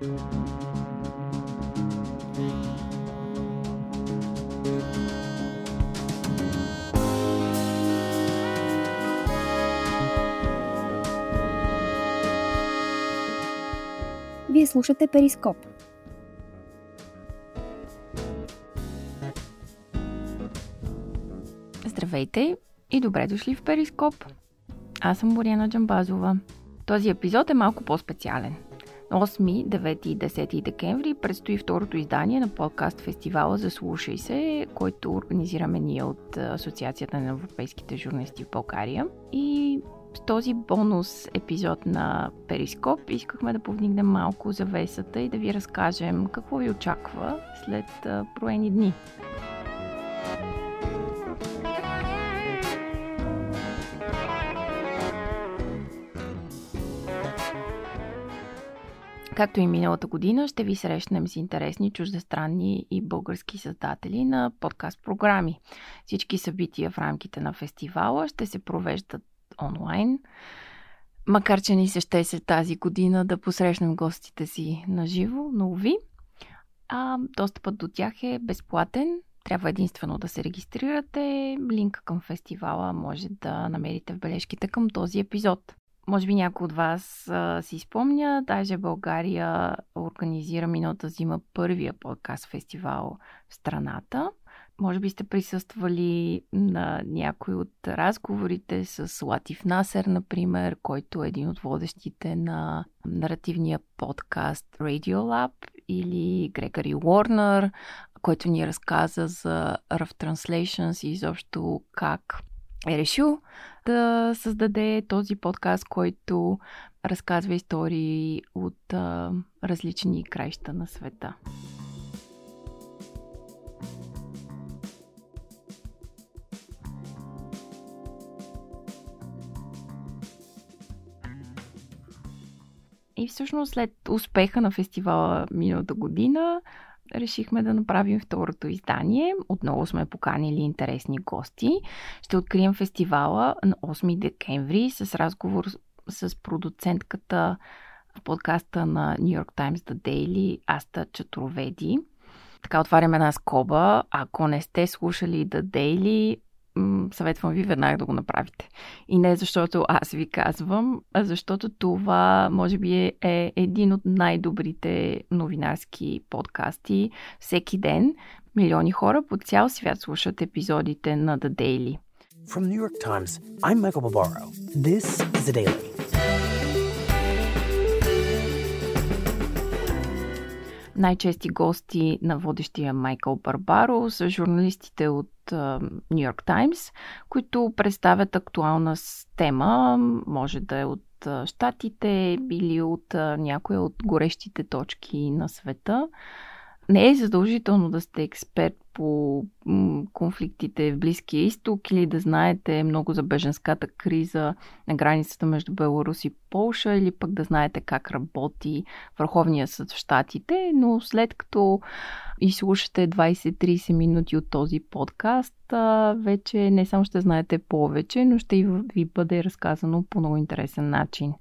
Вие слушате Перископ. Здравейте и добре дошли в Перископ. Аз съм Боряна Джамбазова. Този епизод е малко по-специален. 8, 9 и 10 декември предстои второто издание на подкаст фестивала за Слушай се, който организираме ние от Асоциацията на европейските журналисти в България. И с този бонус епизод на Перископ искахме да повдигнем малко завесата и да ви разкажем какво ви очаква след проени дни. Както и миналата година, ще ви срещнем с интересни чуждестранни и български създатели на подкаст програми. Всички събития в рамките на фестивала ще се провеждат онлайн. Макар, че ни се ще се тази година да посрещнем гостите си на живо, но ви. А достъпът до тях е безплатен. Трябва единствено да се регистрирате. Линка към фестивала може да намерите в бележките към този епизод. Може би някой от вас а, си спомня, даже България организира миналата зима първия подкаст фестивал в страната. Може би сте присъствали на някои от разговорите с Латив Насер, например, който е един от водещите на наративния подкаст Radio Lab или Грегори Уорнер, който ни разказа за Rough Translations и изобщо как е решил да създаде този подкаст, който разказва истории от а, различни краища на света. И всъщност след успеха на фестивала миналата година, решихме да направим второто издание. Отново сме поканили интересни гости. Ще открием фестивала на 8 декември с разговор с продуцентката в подкаста на New York Times The Daily Аста Чатроведи. Така отварям една скоба. Ако не сте слушали The Daily, съветвам ви веднага да го направите. И не защото аз ви казвам, а защото това може би е, е един от най-добрите новинарски подкасти. Всеки ден милиони хора по цял свят слушат епизодите на The Daily. From New York Times, I'm Michael Barbaro. This is The Daily. Най-чести гости на водещия Майкъл Барбаро са журналистите от Нью Йорк Таймс, които представят актуална тема, може да е от Штатите или от някоя от горещите точки на света. Не е задължително да сте експерт по конфликтите в Близкия изток или да знаете много за беженската криза на границата между Беларус и Полша или пък да знаете как работи Върховния съд в Штатите, но след като изслушате 20-30 минути от този подкаст, вече не само ще знаете повече, но ще ви бъде разказано по много интересен начин.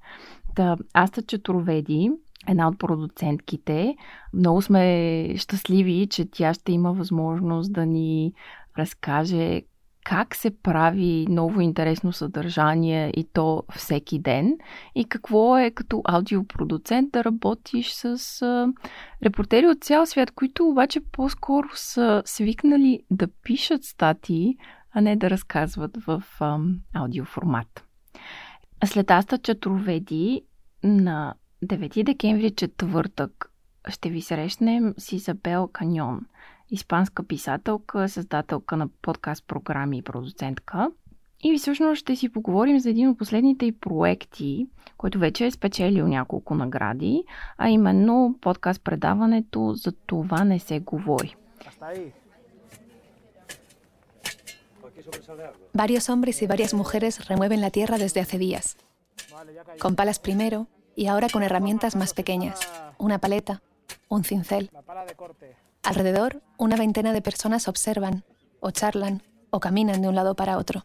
Та, Аста Четроведи една от продуцентките. Много сме щастливи, че тя ще има възможност да ни разкаже как се прави ново интересно съдържание и то всеки ден и какво е като аудиопродуцент да работиш с репортери от цял свят, които обаче по-скоро са свикнали да пишат статии, а не да разказват в аудиоформат. След Аста Чатроведи на 9 декември, четвъртък, ще ви срещнем с Изабел Каньон, испанска писателка, създателка на подкаст програми и продуцентка. И всъщност ще си поговорим за един от последните и проекти, който вече е спечелил няколко награди, а именно подкаст предаването За това не се говори. Varios hombres y varias mujeres remueven la tierra desde hace días. Con palas primero, y ahora con herramientas más pequeñas, una paleta, un cincel. Alrededor, una veintena de personas observan, o charlan, o caminan de un lado para otro.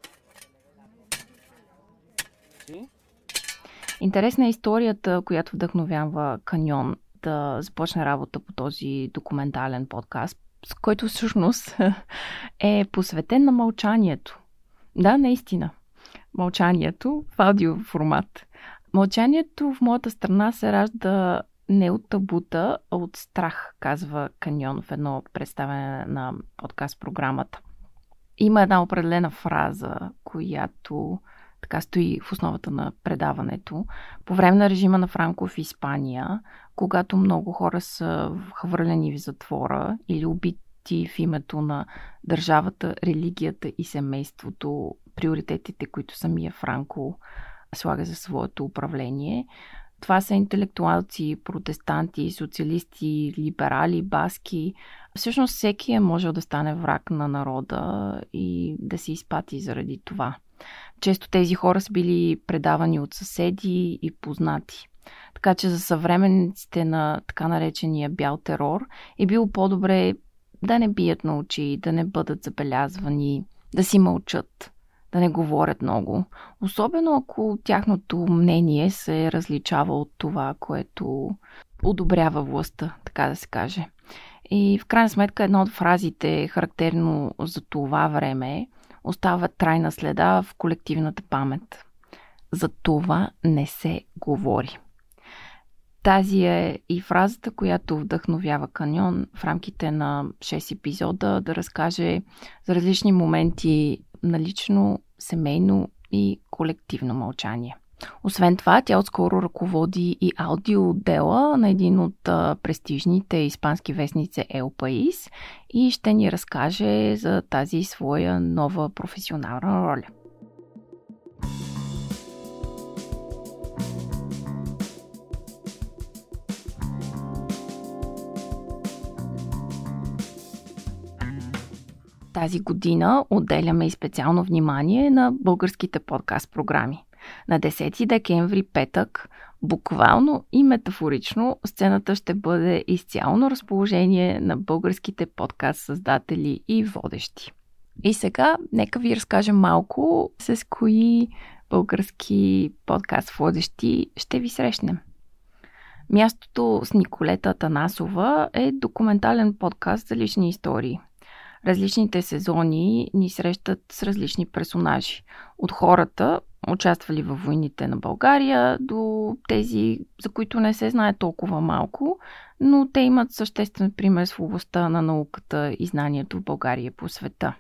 Интересна е историята, която вдъхновява Каньон да започне работа по този документален подкаст, с който всъщност е посветен на мълчанието. Да, наистина. Мълчанието в аудиоформат. Мълчанието в моята страна се ражда не от табута, а от страх, казва Каньон в едно представяне на подкаст програмата. Има една определена фраза, която така стои в основата на предаването. По време на режима на Франко в Испания, когато много хора са хвърлени в затвора или убити в името на държавата, религията и семейството, приоритетите, които самия Франко слага за своето управление, това са интелектуалци, протестанти, социалисти, либерали, баски. Всъщност всеки е можел да стане враг на народа и да се изпати заради това. Често тези хора са били предавани от съседи и познати. Така че за съвременниците на така наречения бял терор е било по-добре да не бият на очи, да не бъдат забелязвани, да си мълчат да не говорят много. Особено ако тяхното мнение се различава от това, което одобрява властта, така да се каже. И в крайна сметка една от фразите, характерно за това време, остава трайна следа в колективната памет. За това не се говори. Тази е и фразата, която вдъхновява Каньон в рамките на 6 епизода да разкаже за различни моменти на лично, семейно и колективно мълчание. Освен това, тя отскоро ръководи и аудиоотдела на един от престижните испански вестници El País и ще ни разкаже за тази своя нова професионална роля. Тази година отделяме и специално внимание на българските подкаст програми. На 10 декември, петък, буквално и метафорично, сцената ще бъде изцяло на разположение на българските подкаст създатели и водещи. И сега, нека ви разкажем малко с кои български подкаст водещи ще ви срещнем. Мястото с Николета Танасова е документален подкаст за лични истории – различните сезони ни срещат с различни персонажи. От хората, участвали във войните на България, до тези, за които не се знае толкова малко, но те имат съществен пример в областта на науката и знанието в България по света.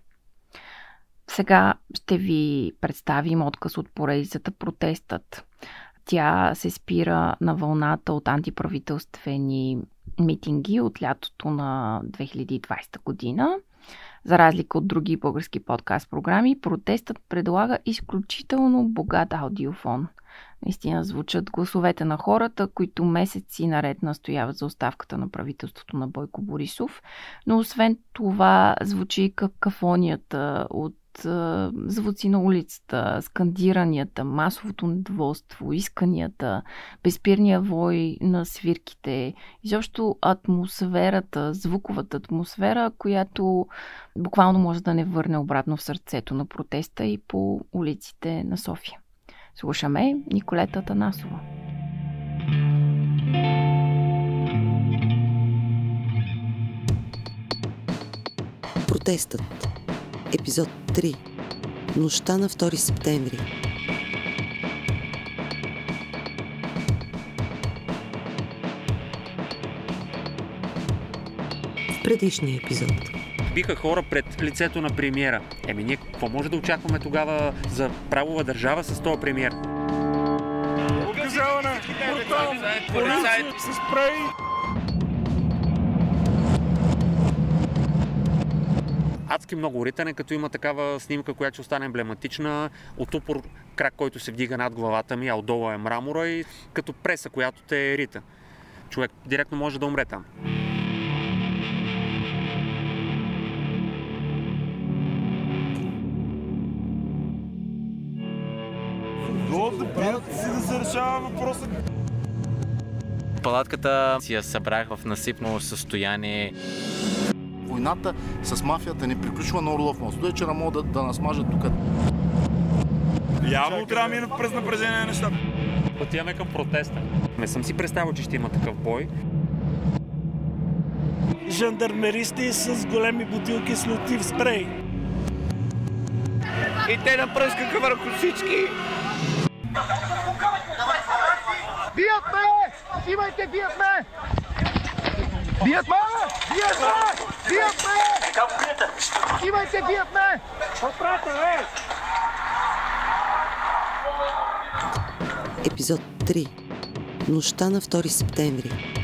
Сега ще ви представим отказ от поредицата Протестът. Тя се спира на вълната от антиправителствени митинги от лятото на 2020 година – за разлика от други български подкаст програми, протестът предлага изключително богат аудиофон. Наистина звучат гласовете на хората, които месеци наред настояват за оставката на правителството на Бойко Борисов. Но освен това звучи какафонията от звуци на улицата, скандиранията, масовото недоволство, исканията, безпирния вой на свирките, изобщо атмосферата, звуковата атмосфера, която буквално може да не върне обратно в сърцето на протеста и по улиците на София. Слушаме Николета Танасова. Протестът. Епизод 3 Нощта на 2 септември. В предишния епизод биха хора пред лицето на премиера. Еми ние какво може да очакваме тогава за правова държава с този премиер? С спрей! адски много ритане, като има такава снимка, която ще остане емблематична, от упор крак, който се вдига над главата ми, а отдолу е мрамора и като преса, която те рита. Човек директно може да умре там. Решава въпроса. Палатката си я събрах в насипно състояние войната с мафията не приключва на Орлов мост. До вечера могат да, да насмажат тук. Явно трябва да минат през напрежение нещата. Отиваме към протеста. Не съм си представил, че ще има такъв бой. жандармеристи с големи бутилки с лютив спрей. И те напръскаха върху всички. Имайте, бият ме! Бият ме! Бият ме! Бият ме! Имайте, бият ме! Отпрата, бе! Епизод 3. Нощта на 2 септември.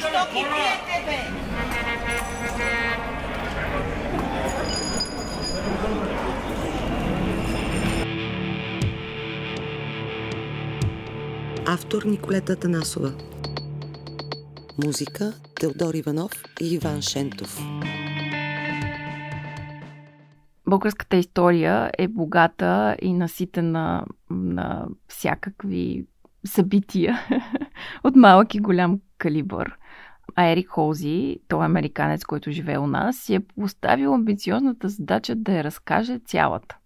Защо ги биете, бе? Автор Николета Танасова. Музика Теодор Иванов и Иван Шентов. Българската история е богата и наситена на всякакви събития от малък и голям калибър. А Ерик Холзи, той е американец, който живее у нас, си е поставил амбициозната задача да я разкаже цялата.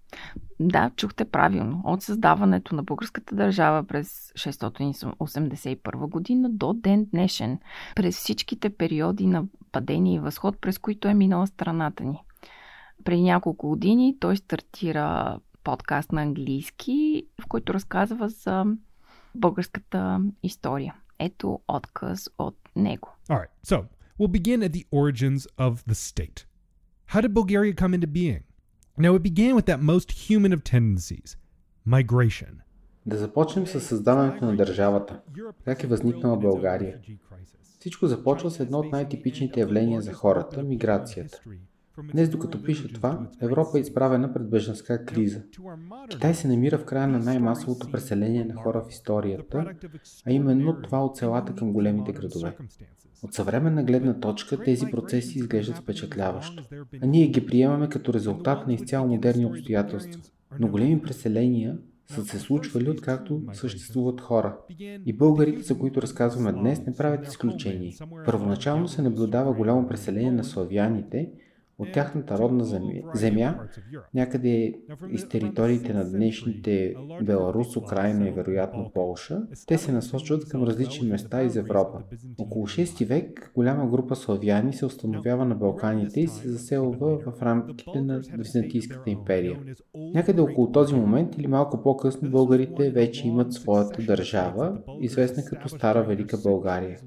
Да, чухте правилно. От създаването на българската държава през 681 година до ден днешен, през всичките периоди на падение и възход, през които е минала страната ни. Преди няколко години той стартира подкаст на английски, в който разказва за българската история. Ето отказ от него. All right, so we'll begin at the origins of the state. How did Bulgaria come into being? Now, it began with that most human of tendencies migration. Да започнем с създаването на държавата. Как е възникнала България? Всичко започва с едно от най-типичните явления за хората – миграцията. Днес, докато пише това, Европа е изправена пред беженска криза. Китай се намира в края на най-масовото преселение на хора в историята, а именно това от селата към големите градове. От съвременна гледна точка тези процеси изглеждат впечатляващо, а ние ги приемаме като резултат на изцяло модерни обстоятелства. Но големи преселения са се случвали откакто съществуват хора. И българите, за които разказваме днес, не правят изключение. Първоначално се наблюдава голямо преселение на славяните, от тяхната родна земя, някъде из териториите на днешните Беларус, Украина и вероятно Полша, те се насочват към различни места из Европа. Около 6 век голяма група славяни се установява на Балканите и се заселва в рамките на Византийската империя. Някъде около този момент или малко по-късно българите вече имат своята държава, известна като Стара Велика България.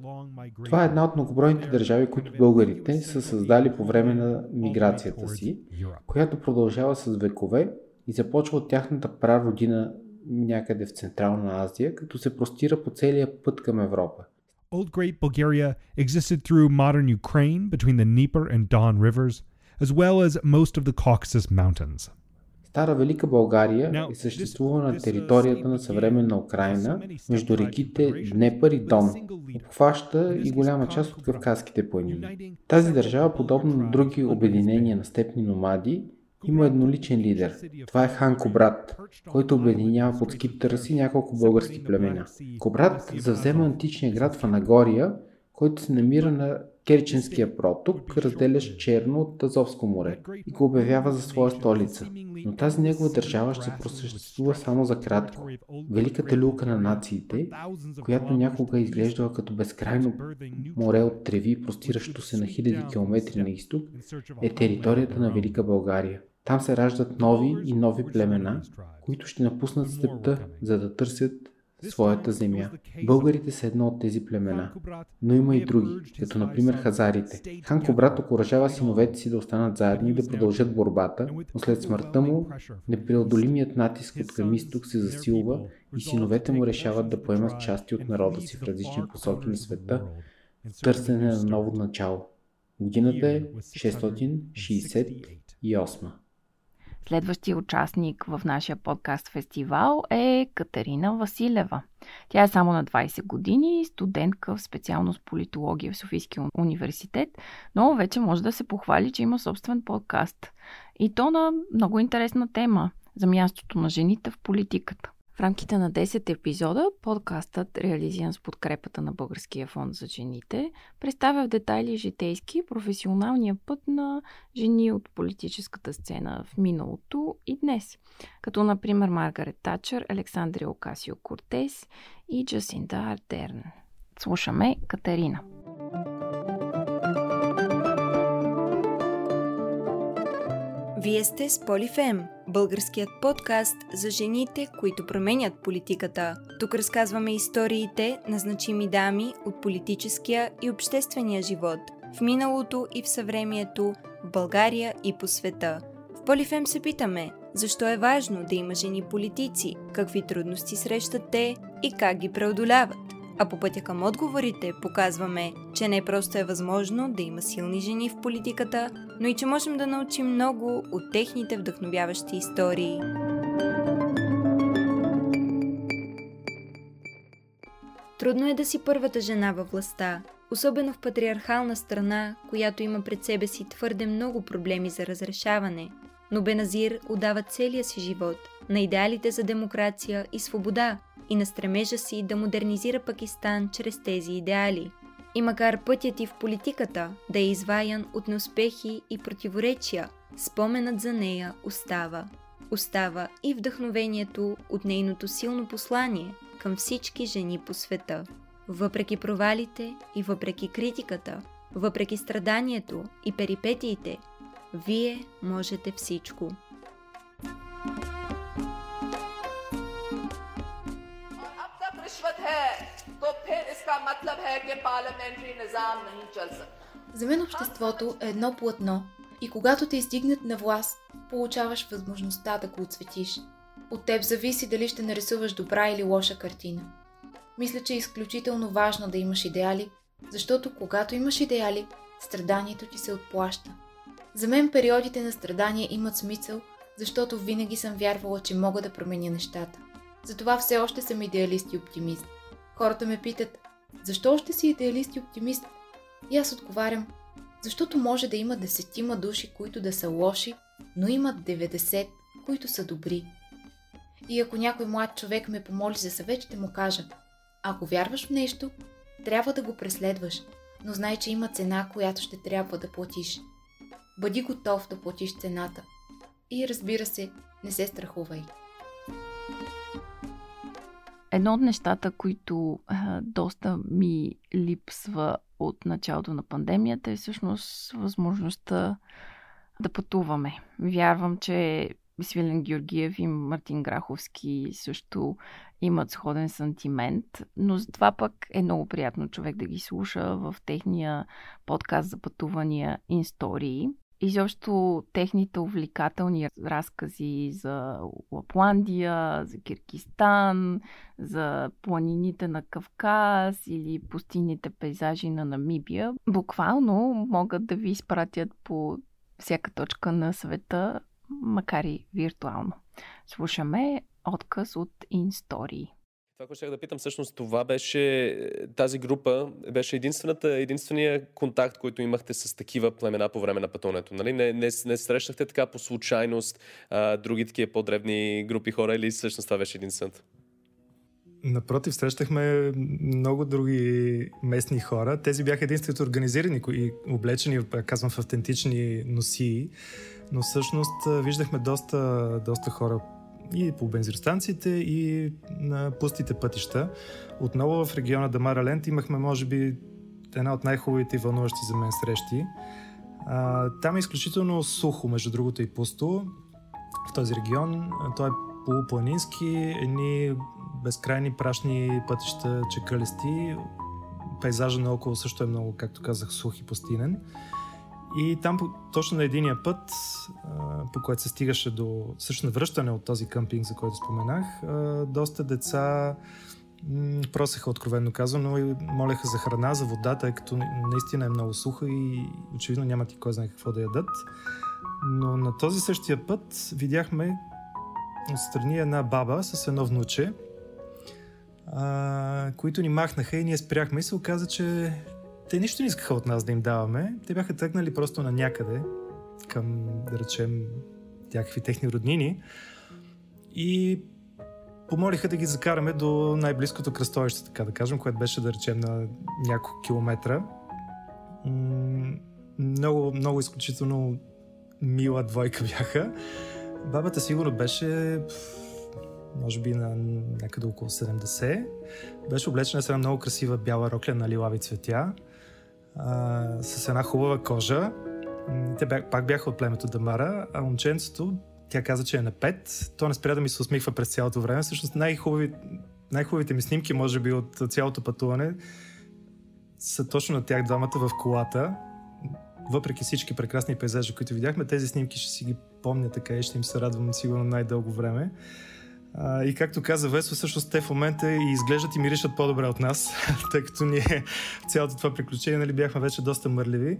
Това е една от многобройните държави, които българите са създали по време на миграцията си, която продължава с векове и започва от тяхната прародина някъде в Централна Азия, като се простира по целия път към Европа. Old Great Bulgaria existed through modern Ukraine between the Dnieper and Don rivers, as well as most of the Caucasus Mountains. Стара Велика България е съществува на територията на съвременна Украина, между реките Днепър и Дон. Обхваща и голяма част от Кавказските планини. Тази държава, подобно на други обединения на степни номади, има едноличен лидер. Това е хан Кобрат, който обединява под скиптъра си няколко български племена. Кобрат завзема античния град Фанагория, който се намира на Керченския проток, разделящ Черно от Азовско море и го обявява за своя столица. Но тази негова държава ще просъществува само за кратко. Великата люлка на нациите, която някога е изглеждала като безкрайно море от треви, простиращо се на хиляди километри на изток, е територията на Велика България. Там се раждат нови и нови племена, които ще напуснат степта, за да търсят своята земя. Българите са едно от тези племена, но има и други, като например хазарите. Хан Кобрат окоръжава синовете си да останат заедно и да продължат борбата, но след смъртта му непреодолимият натиск от към изток се засилва и синовете му решават да поемат части от народа си в различни посоки на света, Търсене на ново начало. Годината е 668. Следващия участник в нашия подкаст фестивал е Катерина Василева. Тя е само на 20 години, студентка в специалност политология в Софийския университет, но вече може да се похвали, че има собствен подкаст. И то на много интересна тема за мястото на жените в политиката. В рамките на 10 епизода подкастът, реализиран с подкрепата на Българския фонд за жените, представя в детайли житейски професионалния път на жени от политическата сцена в миналото и днес, като например Маргарет Тачър, Александрия Окасио Кортес и Джасинда Ардерн. Слушаме Катерина. Вие сте с Полифем, българският подкаст за жените, които променят политиката. Тук разказваме историите на значими дами от политическия и обществения живот, в миналото и в съвремието, в България и по света. В Полифем се питаме, защо е важно да има жени политици, какви трудности срещат те и как ги преодоляват. А по пътя към отговорите показваме, че не просто е възможно да има силни жени в политиката, но и че можем да научим много от техните вдъхновяващи истории. Трудно е да си първата жена във властта, особено в патриархална страна, която има пред себе си твърде много проблеми за разрешаване. Но Беназир отдава целия си живот на идеалите за демокрация и свобода – и на стремежа си да модернизира Пакистан чрез тези идеали. И макар пътят и в политиката да е изваян от неуспехи и противоречия, споменът за нея остава. Остава и вдъхновението от нейното силно послание към всички жени по света. Въпреки провалите и въпреки критиката, въпреки страданието и перипетиите, вие можете всичко. है कि पार्लियामेंट्री निज़ाम नहीं चल सकता. За мен обществото е едно платно и когато те издигнат на власт, получаваш възможността да го отсветиш. От теб зависи дали ще нарисуваш добра или лоша картина. Мисля, че е изключително важно да имаш идеали, защото когато имаш идеали, страданието ти се отплаща. За мен периодите на страдания имат смисъл, защото винаги съм вярвала, че мога да променя нещата. Затова все още съм идеалист и оптимист. Хората ме питат, защо още си идеалист и оптимист? И аз отговарям, защото може да има десетима души, които да са лоши, но имат 90, които са добри. И ако някой млад човек ме помоли за съвет, ще му кажа, ако вярваш в нещо, трябва да го преследваш, но знай, че има цена, която ще трябва да платиш. Бъди готов да платиш цената. И разбира се, не се страхувай. Едно от нещата, които а, доста ми липсва от началото на пандемията е всъщност възможността да пътуваме. Вярвам, че Свилен Георгиев и Мартин Граховски също имат сходен сантимент, но за това пък е много приятно човек да ги слуша в техния подкаст за пътувания Инстории изобщо техните увлекателни разкази за Лапландия, за Киргистан, за планините на Кавказ или пустинните пейзажи на Намибия, буквално могат да ви изпратят по всяка точка на света, макар и виртуално. Слушаме отказ от InStory. Това, което ще да питам, всъщност това беше, тази група беше единствената, единствения контакт, който имахте с такива племена по време на пътуването. Нали? Не, не, не срещахте така по случайност а, други такива по-древни групи хора или всъщност това беше единствената? Напротив, срещахме много други местни хора. Тези бяха единствените организирани и облечени, казвам, в автентични носии. Но всъщност виждахме доста, доста хора и по бензиностанциите, и на пустите пътища. Отново в региона Дамара Лент имахме, може би, една от най-хубавите и вълнуващи за мен срещи. А, там е изключително сухо, между другото и пусто. В този регион той е полупланински, едни безкрайни прашни пътища, чекалести. Пейзажа наоколо също е много, както казах, сух и пустинен. И там точно на единия път, по който се стигаше до също връщане от този къмпинг, за който споменах, доста деца просеха откровенно казано и молеха за храна, за вода, тъй като наистина е много суха и очевидно няма ти кой знае какво да ядат. Но на този същия път видяхме отстрани една баба с едно внуче, а, които ни махнаха и ние спряхме и се оказа, че те нищо не искаха от нас да им даваме. Те бяха тръгнали просто на някъде към, да речем, някакви техни роднини и помолиха да ги закараме до най-близкото кръстовище, така да кажем, което беше, да речем, на няколко километра. Много, много изключително мила двойка бяха. Бабата сигурно беше може би на някъде около 70. Беше облечена с една много красива бяла рокля на лилави цветя, а, с една хубава кожа. Те бях, пак бяха от племето Дамара, а момченцето, тя каза, че е на 5. То не спря да ми се усмихва през цялото време. Всъщност най-хубави, най-хубавите ми снимки, може би, от цялото пътуване са точно на тях двамата в колата. Въпреки всички прекрасни пейзажи, които видяхме, тези снимки ще си ги помня така и ще им се радвам сигурно най-дълго време. А, и както каза Весо, всъщност те в момента и изглеждат и миришат по-добре от нас, тъй като ние цялото това приключение нали, бяхме вече доста мърливи.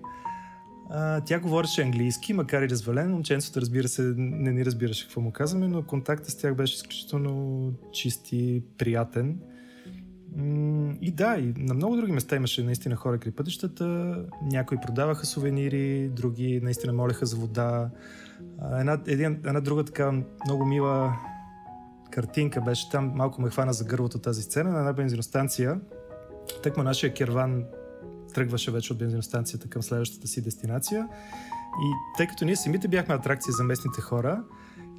А, тя говореше английски, макар и развален. Момченцето, разбира се, не ни разбираше какво му казваме, но контактът с тях беше изключително чист и приятен. И да, и на много други места имаше наистина хора край пътищата. Някои продаваха сувенири, други наистина молеха за вода. Една, една, една друга така много мила картинка беше там, малко ме хвана за гърлото тази сцена, на една бензиностанция. Тъкма нашия керван тръгваше вече от бензиностанцията към следващата си дестинация. И тъй като ние самите бяхме атракции за местните хора,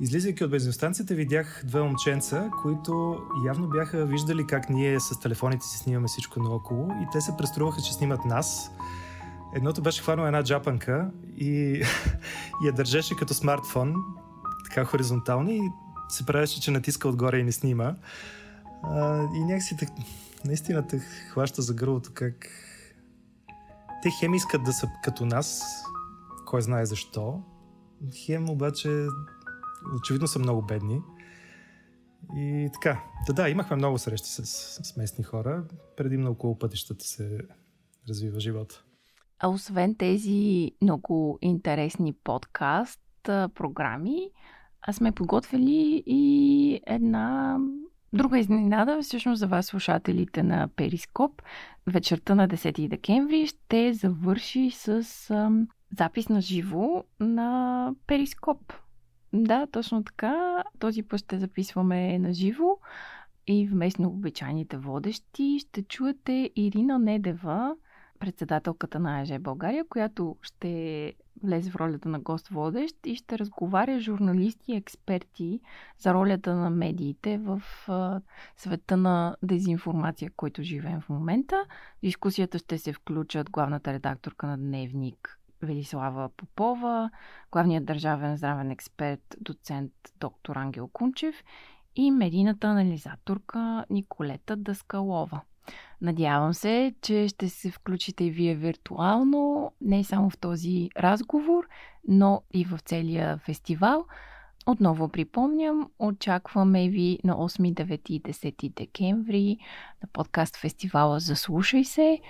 излизайки от бензиностанцията, видях две момченца, които явно бяха виждали как ние с телефоните си снимаме всичко наоколо и те се преструваха, че снимат нас. Едното беше хванало една джапанка и, и я държеше като смартфон, така хоризонтално и се правеше, че натиска отгоре и не снима. А, и някакси так, наистина те хваща за гърлото как те хем искат да са като нас, кой знае защо, хем обаче очевидно са много бедни. И така, да, да, имахме много срещи с, с местни хора. Предимно около пътищата се развива живота. А освен тези много интересни подкаст програми, сме подготвили и една друга изненада, всъщност за вас, слушателите на Перископ. Вечерта на 10 декември ще завърши с ам, запис на живо на Перископ. Да, точно така. Този път ще записваме на живо и вместо на обичайните водещи ще чуете Ирина Недева, председателката на АЖ България, която ще влезе в ролята на гост-водещ и ще разговаря журналисти и експерти за ролята на медиите в света на дезинформация, който живеем в момента. В дискусията ще се включат главната редакторка на Дневник Велислава Попова, главният държавен здравен експерт, доцент доктор Ангел Кунчев и медийната анализаторка Николета Даскалова. Надявам се, че ще се включите и вие виртуално, не само в този разговор, но и в целия фестивал. Отново припомням, очакваме ви на 8, 9 и 10 декември на подкаст фестивала Заслушай се.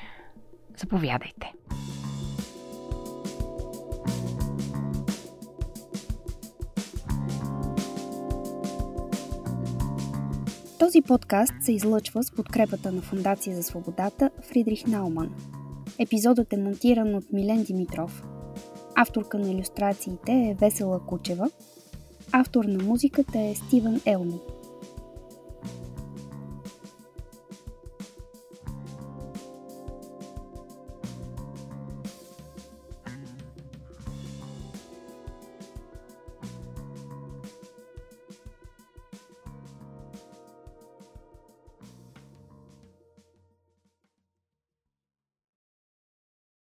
Заповядайте! Този подкаст се излъчва с подкрепата на Фундация за свободата Фридрих Науман. Епизодът е монтиран от Милен Димитров. Авторка на иллюстрациите е Весела Кучева. Автор на музиката е Стивън Елми.